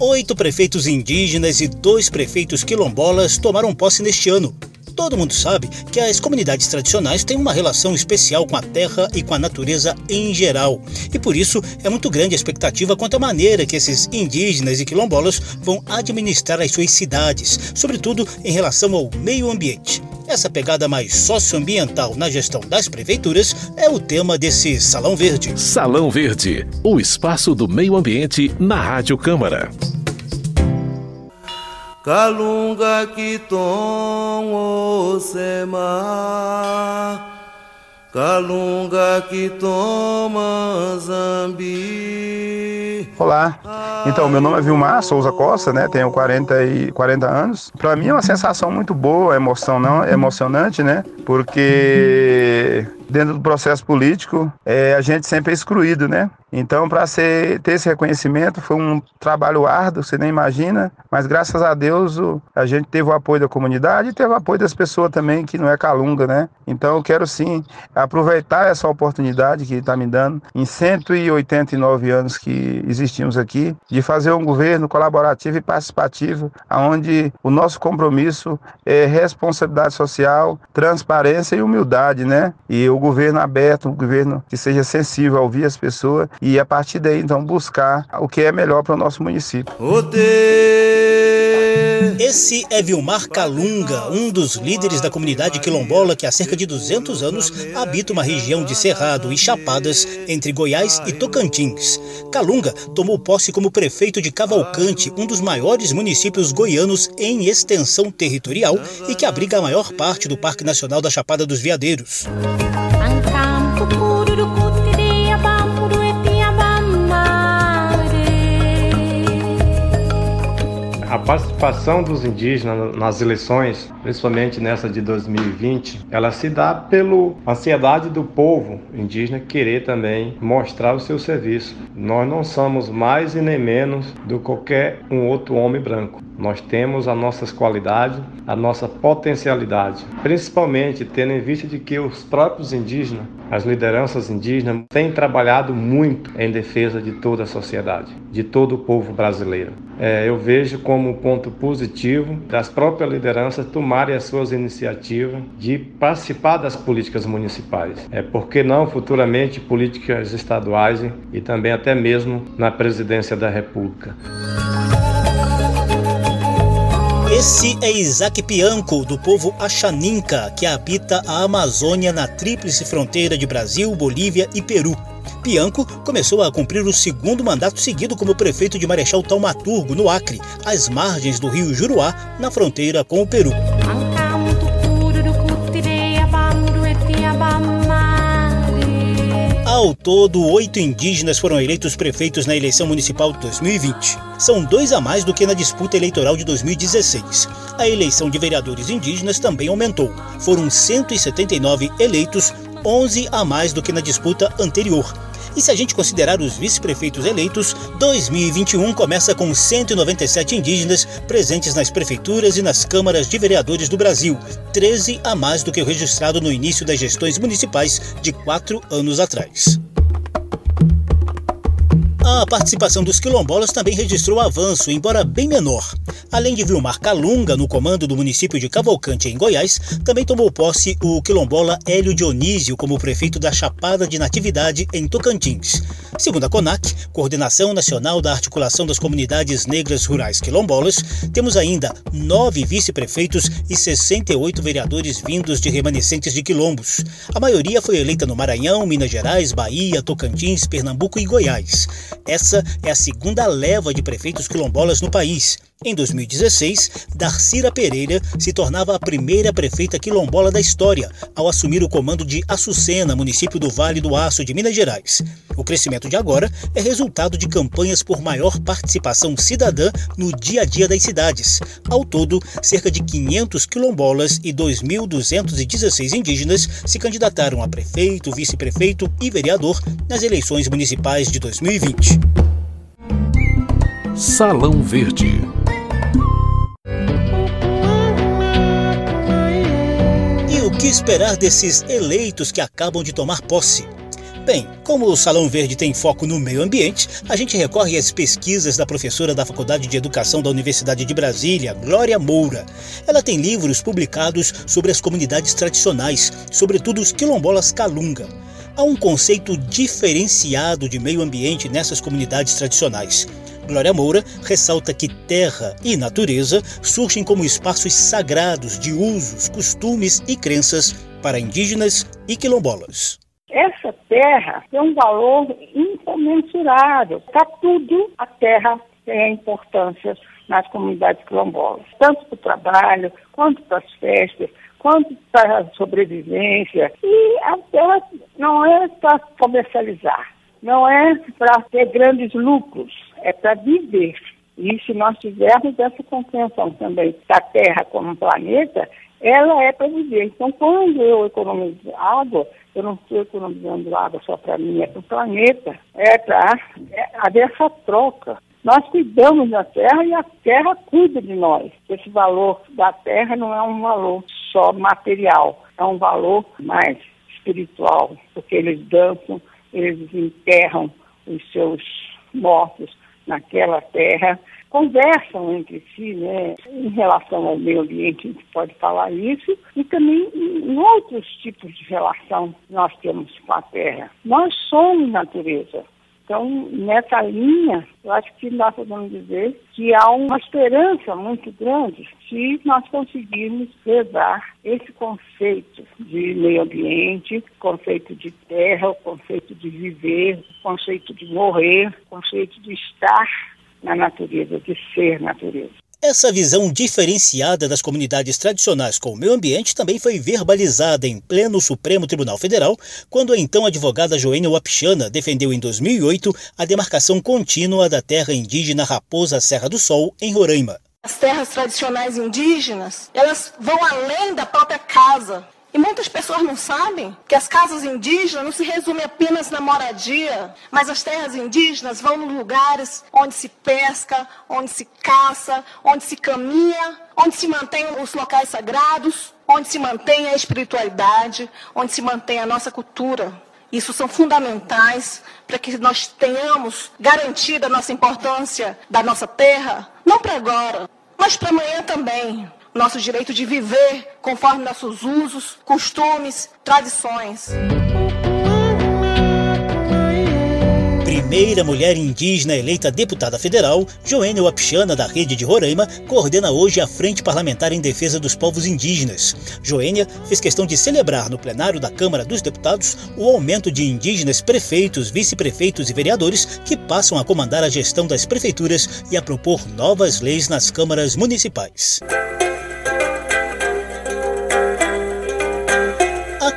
Oito prefeitos indígenas e dois prefeitos quilombolas tomaram posse neste ano. Todo mundo sabe que as comunidades tradicionais têm uma relação especial com a terra e com a natureza em geral. E por isso é muito grande a expectativa quanto à maneira que esses indígenas e quilombolas vão administrar as suas cidades, sobretudo em relação ao meio ambiente. Essa pegada mais socioambiental na gestão das prefeituras é o tema desse Salão Verde. Salão Verde, o espaço do meio ambiente na Rádio Câmara. Calunga que tom sema Calunga que zambi. Olá, então meu nome é Vilmar Souza Costa, né? Tenho 40, e, 40 anos. Para mim é uma sensação muito boa, emoção não, emocionante, né? Porque dentro do processo político, é, a gente sempre é excluído, né? Então, para ter esse reconhecimento, foi um trabalho árduo, você nem imagina, mas graças a Deus o, a gente teve o apoio da comunidade e teve o apoio das pessoas também, que não é calunga, né? Então, eu quero sim aproveitar essa oportunidade que está me dando, em 189 anos que existimos aqui, de fazer um governo colaborativo e participativo, onde o nosso compromisso é responsabilidade social, transparência e humildade, né? E o governo aberto, um governo que seja sensível a ouvir as pessoas e a partir daí então buscar o que é melhor para o nosso município. Esse é Vilmar Calunga, um dos líderes da comunidade quilombola que há cerca de 200 anos habita uma região de Cerrado e Chapadas entre Goiás e Tocantins. Calunga tomou posse como prefeito de Cavalcante, um dos maiores municípios goianos em extensão territorial e que abriga a maior parte do Parque Nacional da Chapada dos Veadeiros. A participação dos indígenas nas eleições, principalmente nessa de 2020, ela se dá pela ansiedade do povo indígena querer também mostrar o seu serviço. Nós não somos mais e nem menos do que qualquer um outro homem branco. Nós temos as nossas qualidades, a nossa potencialidade, principalmente tendo em vista de que os próprios indígenas, as lideranças indígenas, têm trabalhado muito em defesa de toda a sociedade, de todo o povo brasileiro. É, eu vejo como ponto positivo das próprias lideranças tomarem as suas iniciativas de participar das políticas municipais. É, por que não futuramente políticas estaduais e também até mesmo na presidência da República. Esse é Isaac Pianco, do povo Axaninca, que habita a Amazônia na tríplice fronteira de Brasil, Bolívia e Peru. Pianco começou a cumprir o segundo mandato seguido como prefeito de Marechal Taumaturgo, no Acre, às margens do rio Juruá, na fronteira com o Peru. Ao todo, oito indígenas foram eleitos prefeitos na eleição municipal de 2020. São dois a mais do que na disputa eleitoral de 2016. A eleição de vereadores indígenas também aumentou. Foram 179 eleitos, 11 a mais do que na disputa anterior. E se a gente considerar os vice-prefeitos eleitos, 2021 começa com 197 indígenas presentes nas prefeituras e nas câmaras de vereadores do Brasil, 13 a mais do que o registrado no início das gestões municipais de quatro anos atrás. A participação dos quilombolas também registrou avanço, embora bem menor. Além de Vilmar Calunga, no comando do município de Cavalcante, em Goiás, também tomou posse o quilombola Hélio Dionísio como prefeito da Chapada de Natividade, em Tocantins. Segundo a CONAC, Coordenação Nacional da Articulação das Comunidades Negras Rurais Quilombolas, temos ainda nove vice-prefeitos e 68 vereadores vindos de remanescentes de quilombos. A maioria foi eleita no Maranhão, Minas Gerais, Bahia, Tocantins, Pernambuco e Goiás. Essa é a segunda leva de prefeitos quilombolas no país. Em 2016, Darcira Pereira se tornava a primeira prefeita quilombola da história ao assumir o comando de Açucena, município do Vale do Aço de Minas Gerais. O crescimento de agora é resultado de campanhas por maior participação cidadã no dia a dia das cidades. Ao todo, cerca de 500 quilombolas e 2.216 indígenas se candidataram a prefeito, vice-prefeito e vereador nas eleições municipais de 2020. Salão Verde. E o que esperar desses eleitos que acabam de tomar posse? Bem, como o Salão Verde tem foco no meio ambiente, a gente recorre às pesquisas da professora da Faculdade de Educação da Universidade de Brasília, Glória Moura. Ela tem livros publicados sobre as comunidades tradicionais, sobretudo os quilombolas calunga. Há um conceito diferenciado de meio ambiente nessas comunidades tradicionais. Glória Moura ressalta que terra e natureza surgem como espaços sagrados de usos, costumes e crenças para indígenas e quilombolas essa terra tem um valor incomensurável. Para tudo, a terra tem importância nas comunidades quilombolas, tanto para o trabalho, quanto para as festas, quanto para a sobrevivência. E a terra não é para comercializar, não é para ter grandes lucros, é para viver. E se nós tivermos essa compreensão também da Terra como planeta, ela é para viver. Então, quando eu economizo água, eu não estou economizando água só para mim, é para o planeta, é para é, haver essa troca. Nós cuidamos da terra e a terra cuida de nós. Esse valor da terra não é um valor só material, é um valor mais espiritual, porque eles dançam, eles enterram os seus mortos naquela terra conversam entre si, né, em relação ao meio ambiente, a gente pode falar isso, e também em outros tipos de relação que nós temos com a Terra. Nós somos natureza. Então, nessa linha, eu acho que nós podemos dizer que há uma esperança muito grande se nós conseguirmos levar esse conceito de meio ambiente, conceito de terra, o conceito de viver, o conceito de morrer, o conceito de estar na natureza, de ser natureza. Essa visão diferenciada das comunidades tradicionais com o meio ambiente também foi verbalizada em pleno Supremo Tribunal Federal, quando a então advogada Joênia Wapichana defendeu em 2008 a demarcação contínua da terra indígena Raposa Serra do Sol, em Roraima. As terras tradicionais indígenas, elas vão além da própria casa. E muitas pessoas não sabem que as casas indígenas não se resumem apenas na moradia, mas as terras indígenas vão nos lugares onde se pesca, onde se caça, onde se caminha, onde se mantêm os locais sagrados, onde se mantém a espiritualidade, onde se mantém a nossa cultura. Isso são fundamentais para que nós tenhamos garantida a nossa importância da nossa terra, não para agora, mas para amanhã também nosso direito de viver conforme nossos usos, costumes, tradições. primeira mulher indígena eleita deputada federal, Joênia Wapichana, da Rede de Roraima, coordena hoje a Frente Parlamentar em Defesa dos Povos Indígenas. Joênia fez questão de celebrar no plenário da Câmara dos Deputados o aumento de indígenas prefeitos, vice-prefeitos e vereadores que passam a comandar a gestão das prefeituras e a propor novas leis nas câmaras municipais.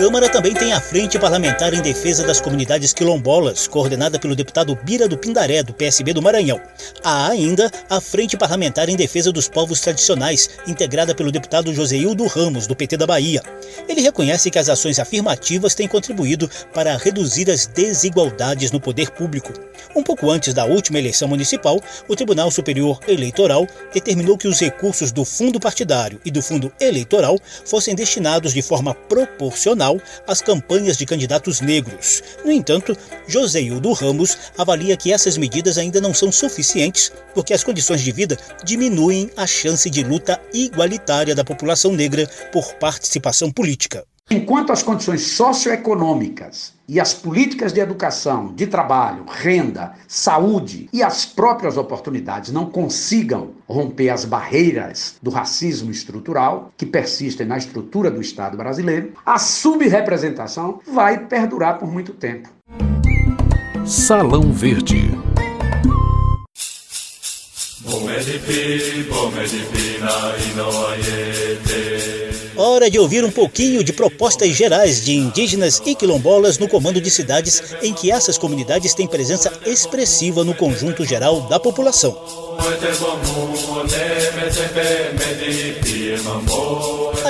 Câmara também tem a Frente Parlamentar em Defesa das Comunidades Quilombolas, coordenada pelo deputado Bira do Pindaré, do PSB do Maranhão. Há ainda a Frente Parlamentar em Defesa dos Povos Tradicionais, integrada pelo deputado Joseildo Ramos, do PT da Bahia. Ele reconhece que as ações afirmativas têm contribuído para reduzir as desigualdades no poder público. Um pouco antes da última eleição municipal, o Tribunal Superior Eleitoral determinou que os recursos do fundo partidário e do fundo eleitoral fossem destinados de forma proporcional às campanhas de candidatos negros. No entanto, Joseildo Ramos avalia que essas medidas ainda não são suficientes porque as condições de vida diminuem a chance de luta igualitária da população negra por participação política. Enquanto as condições socioeconômicas e as políticas de educação, de trabalho, renda, saúde e as próprias oportunidades não consigam romper as barreiras do racismo estrutural que persistem na estrutura do Estado brasileiro, a subrepresentação vai perdurar por muito tempo. Salão Verde. Hora de ouvir um pouquinho de propostas gerais de indígenas e quilombolas no comando de cidades em que essas comunidades têm presença expressiva no conjunto geral da população.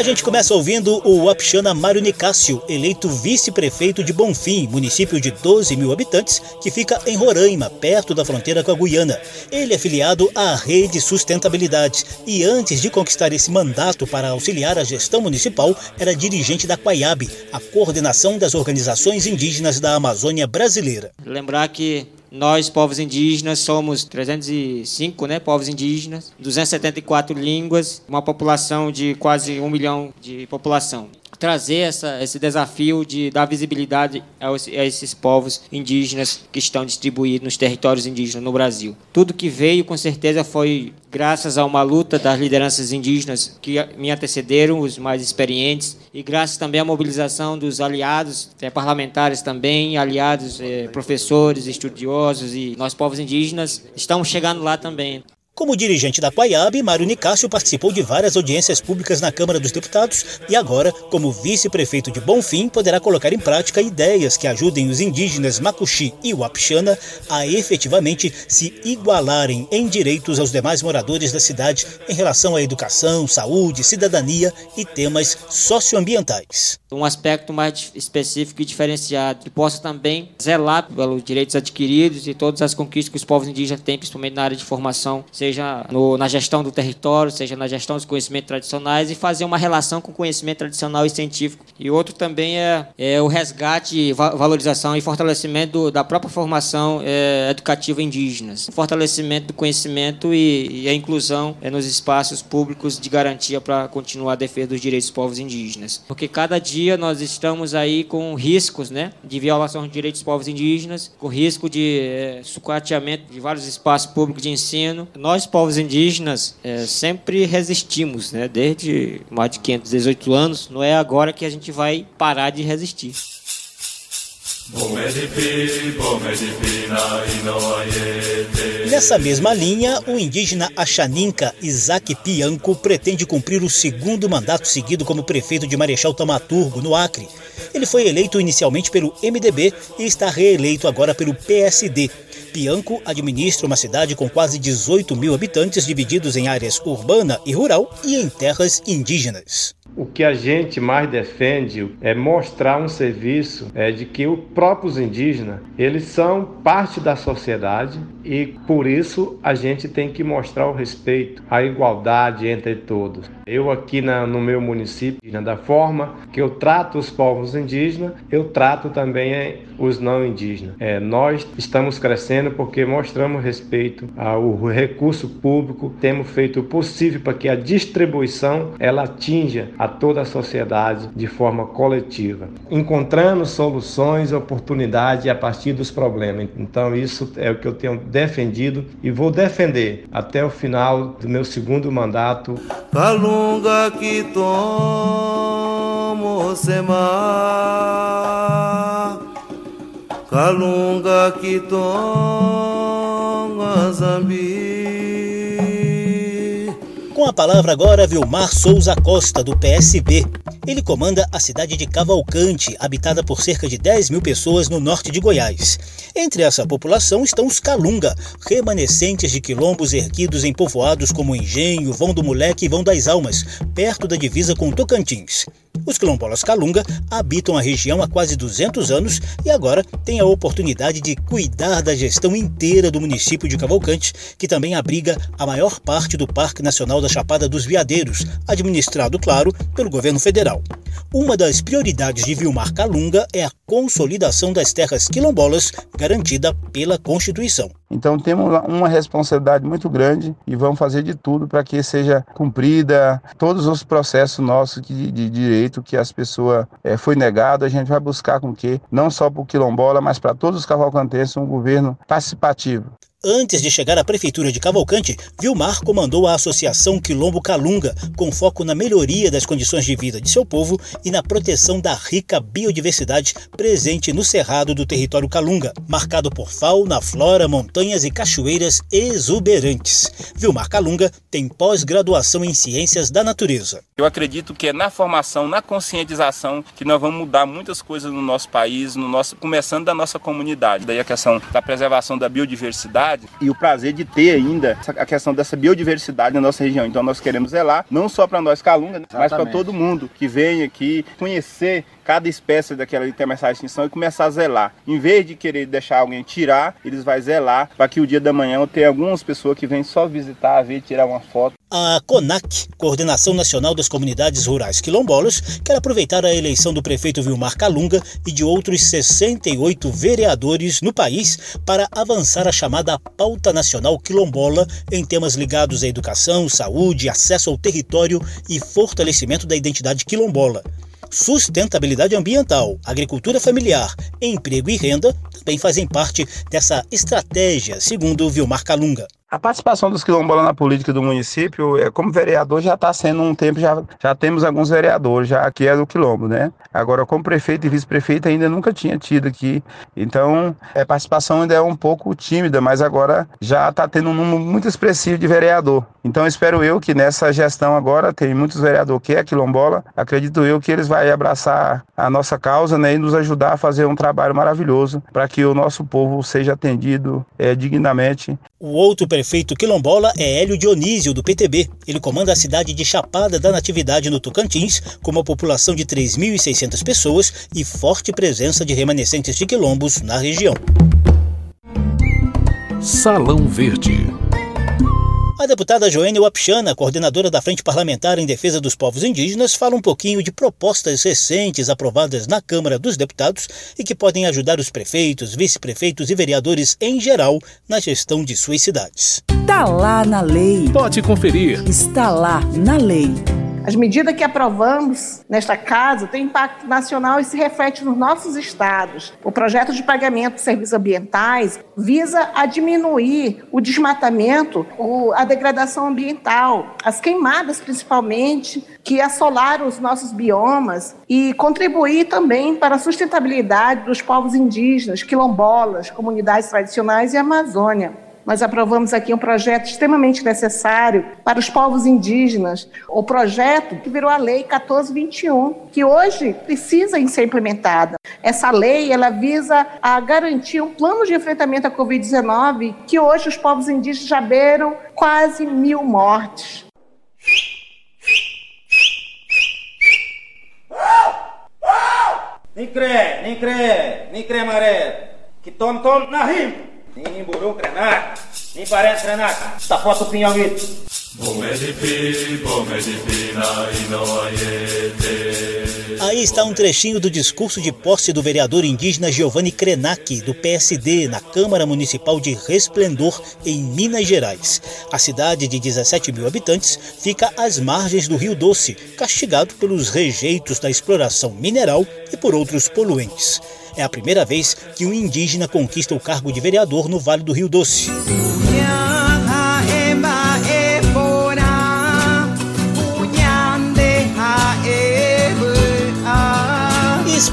A gente começa ouvindo o Wapixana Mário Nicásio, eleito vice-prefeito de Bonfim, município de 12 mil habitantes, que fica em Roraima, perto da fronteira com a Guiana. Ele é filiado à Rede Sustentabilidade e antes de conquistar esse mandato para auxiliar a gestão municipal, era dirigente da Quaiab, a coordenação das organizações indígenas da Amazônia brasileira. Lembrar que nós, povos indígenas, somos 305 né, povos indígenas, 274 línguas, uma população de quase um milhão de população trazer essa, esse desafio de dar visibilidade a, esses povos indígenas que estão distribuídos nos territórios indígenas no Brasil. Tudo que veio, com certeza, foi graças a uma luta das lideranças indígenas que me antecederam, os mais experientes, e graças também à mobilização dos aliados, é, parlamentares também, aliados, é, professores, estudiosos e nós povos indígenas estamos chegando lá também. Como dirigente da Quaiab, Mário Nicásio participou de várias audiências públicas na Câmara dos Deputados e agora, como vice-prefeito de Bonfim, poderá colocar em prática ideias que ajudem os indígenas Macuxi e Wapixana a efetivamente se igualarem em direitos aos demais moradores da cidade em relação à educação, saúde, cidadania e temas socioambientais. Um aspecto mais específico e diferenciado, que possa também zelar pelos direitos adquiridos e todas as conquistas que os povos indígenas têm, principalmente na área de formação, seja seja no, na gestão do território, seja na gestão dos conhecimentos tradicionais e fazer uma relação com o conhecimento tradicional e científico. E outro também é, é o resgate, valorização e fortalecimento do, da própria formação é, educativa indígenas, fortalecimento do conhecimento e, e a inclusão é, nos espaços públicos de garantia para continuar a defesa dos direitos dos povos indígenas. Porque cada dia nós estamos aí com riscos né, de violação dos direitos dos povos indígenas, com risco de é, sucateamento de vários espaços públicos de ensino. Nós nós, povos indígenas, é, sempre resistimos, né? desde mais de 518 anos. Não é agora que a gente vai parar de resistir. Nessa mesma linha, o indígena Achaninka Isaac Pianco pretende cumprir o segundo mandato seguido como prefeito de Marechal Tamaturgo, no Acre. Ele foi eleito inicialmente pelo MDB e está reeleito agora pelo PSD. Pianco administra uma cidade com quase 18 mil habitantes divididos em áreas urbana e rural e em terras indígenas. O que a gente mais defende é mostrar um serviço é, de que os próprios indígenas eles são parte da sociedade e por isso a gente tem que mostrar o respeito, a igualdade entre todos. Eu aqui na, no meu município, da forma que eu trato os povos indígenas, eu trato também é, os não indígenas. É, nós estamos crescendo porque mostramos respeito ao recurso público, temos feito o possível para que a distribuição ela atinja a toda a sociedade de forma coletiva, encontrando soluções, oportunidades a partir dos problemas. Então isso é o que eu tenho defendido e vou defender até o final do meu segundo mandato. Que tomo sema Calunga que tomo zambi palavra agora, Vilmar Souza Costa, do PSB. Ele comanda a cidade de Cavalcante, habitada por cerca de 10 mil pessoas no norte de Goiás. Entre essa população estão os Calunga, remanescentes de quilombos erguidos em povoados como Engenho, Vão do Moleque e Vão das Almas, perto da divisa com Tocantins. Os quilombolas Calunga habitam a região há quase 200 anos e agora têm a oportunidade de cuidar da gestão inteira do município de Cavalcante, que também abriga a maior parte do Parque Nacional da Chapada dos Veadeiros, administrado, claro, pelo governo federal. Uma das prioridades de Vilmar Calunga é a consolidação das terras quilombolas garantida pela Constituição. Então temos uma responsabilidade muito grande e vamos fazer de tudo para que seja cumprida todos os processos nossos de, de direito que as pessoas é, foi negado. A gente vai buscar com que não só para o quilombola, mas para todos os cavalcantenses um governo participativo. Antes de chegar à prefeitura de Cavalcante, Vilmar comandou a Associação Quilombo Calunga, com foco na melhoria das condições de vida de seu povo e na proteção da rica biodiversidade presente no cerrado do território Calunga, marcado por fauna, flora, montanhas e cachoeiras exuberantes. Vilmar Calunga tem pós-graduação em Ciências da Natureza. Eu acredito que é na formação, na conscientização, que nós vamos mudar muitas coisas no nosso país, no nosso, começando da nossa comunidade. Daí a questão da preservação da biodiversidade biodiversidade e o prazer de ter ainda a questão dessa biodiversidade na nossa região. Então nós queremos zelar, não só para nós Calunga, né, mas para todo mundo que vem aqui conhecer cada espécie daquela que tem de extinção e começar a zelar. Em vez de querer deixar alguém tirar, eles vão zelar para que o dia da manhã eu tenha algumas pessoas que vêm só visitar, ver, tirar uma foto. A CONAC, Coordenação Nacional das Comunidades Rurais Quilombolas, quer aproveitar a eleição do prefeito Vilmar Calunga e de outros 68 vereadores no país para avançar a chamada Pauta Nacional Quilombola em temas ligados à educação, saúde, acesso ao território e fortalecimento da identidade quilombola sustentabilidade ambiental, agricultura familiar, emprego e renda também fazem parte dessa estratégia, segundo Vilmar Calunga. A participação dos quilombolas na política do município, é, como vereador, já está sendo um tempo, já, já temos alguns vereadores, já aqui é do quilombo, né? Agora, como prefeito e vice-prefeito, ainda nunca tinha tido aqui. Então, a participação ainda é um pouco tímida, mas agora já está tendo um número muito expressivo de vereador. Então, espero eu que nessa gestão agora, tem muitos vereadores que é quilombola, acredito eu que eles vão abraçar a nossa causa né, e nos ajudar a fazer um trabalho maravilhoso para que o nosso povo seja atendido é, dignamente. O outro prefeito quilombola é Hélio Dionísio, do PTB. Ele comanda a cidade de Chapada da Natividade, no Tocantins, com uma população de 3.600 pessoas e forte presença de remanescentes de quilombos na região. Salão Verde. A deputada Joênia Wapchana, coordenadora da Frente Parlamentar em Defesa dos Povos Indígenas, fala um pouquinho de propostas recentes aprovadas na Câmara dos Deputados e que podem ajudar os prefeitos, vice-prefeitos e vereadores em geral na gestão de suas cidades. Está lá na lei. Pode conferir. Está lá na lei. As medidas que aprovamos nesta casa têm impacto nacional e se reflete nos nossos estados. O projeto de pagamento de serviços ambientais visa a diminuir o desmatamento, a degradação ambiental, as queimadas principalmente, que assolaram os nossos biomas e contribuir também para a sustentabilidade dos povos indígenas, quilombolas, comunidades tradicionais e Amazônia. Nós aprovamos aqui um projeto extremamente necessário para os povos indígenas, o projeto que virou a Lei 1421, que hoje precisa ser implementada. Essa lei ela visa a garantir um plano de enfrentamento à Covid-19 que hoje os povos indígenas já beiram quase mil mortes. Nem crê, nem crê, nem crê maré, que tome, tome na rima. Ni burung krenak, ni parent krenak, tá foto pinhão Aí está um trechinho do discurso de posse do vereador indígena Giovanni Krenak, do PSD, na Câmara Municipal de Resplendor, em Minas Gerais. A cidade de 17 mil habitantes fica às margens do Rio Doce, castigado pelos rejeitos da exploração mineral e por outros poluentes. É a primeira vez que um indígena conquista o cargo de vereador no Vale do Rio Doce.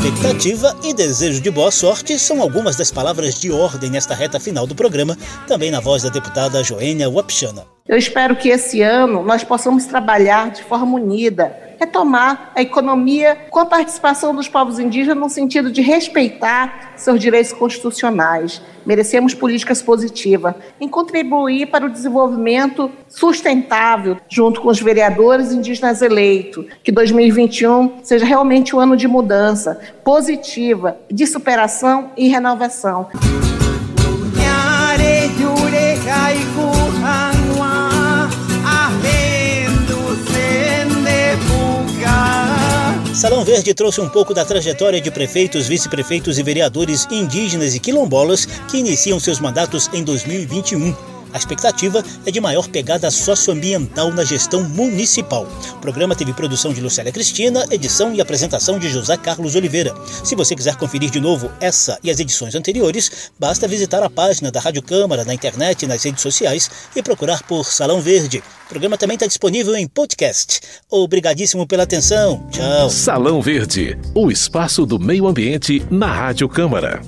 Expectativa e desejo de boa sorte são algumas das palavras de ordem nesta reta final do programa, também na voz da deputada Joênia Wapchana. Eu espero que esse ano nós possamos trabalhar de forma unida retomar a economia com a participação dos povos indígenas no sentido de respeitar seus direitos constitucionais. Merecemos políticas positivas em contribuir para o desenvolvimento sustentável junto com os vereadores indígenas eleitos. Que 2021 seja realmente um ano de mudança positiva, de superação e renovação. Salão Verde trouxe um pouco da trajetória de prefeitos, vice-prefeitos e vereadores indígenas e quilombolas que iniciam seus mandatos em 2021. A expectativa é de maior pegada socioambiental na gestão municipal. O programa teve produção de Lucélia Cristina, edição e apresentação de José Carlos Oliveira. Se você quiser conferir de novo essa e as edições anteriores, basta visitar a página da Rádio Câmara na internet e nas redes sociais e procurar por Salão Verde. O programa também está disponível em podcast. Obrigadíssimo pela atenção. Tchau. Salão Verde, o espaço do meio ambiente na Rádio Câmara.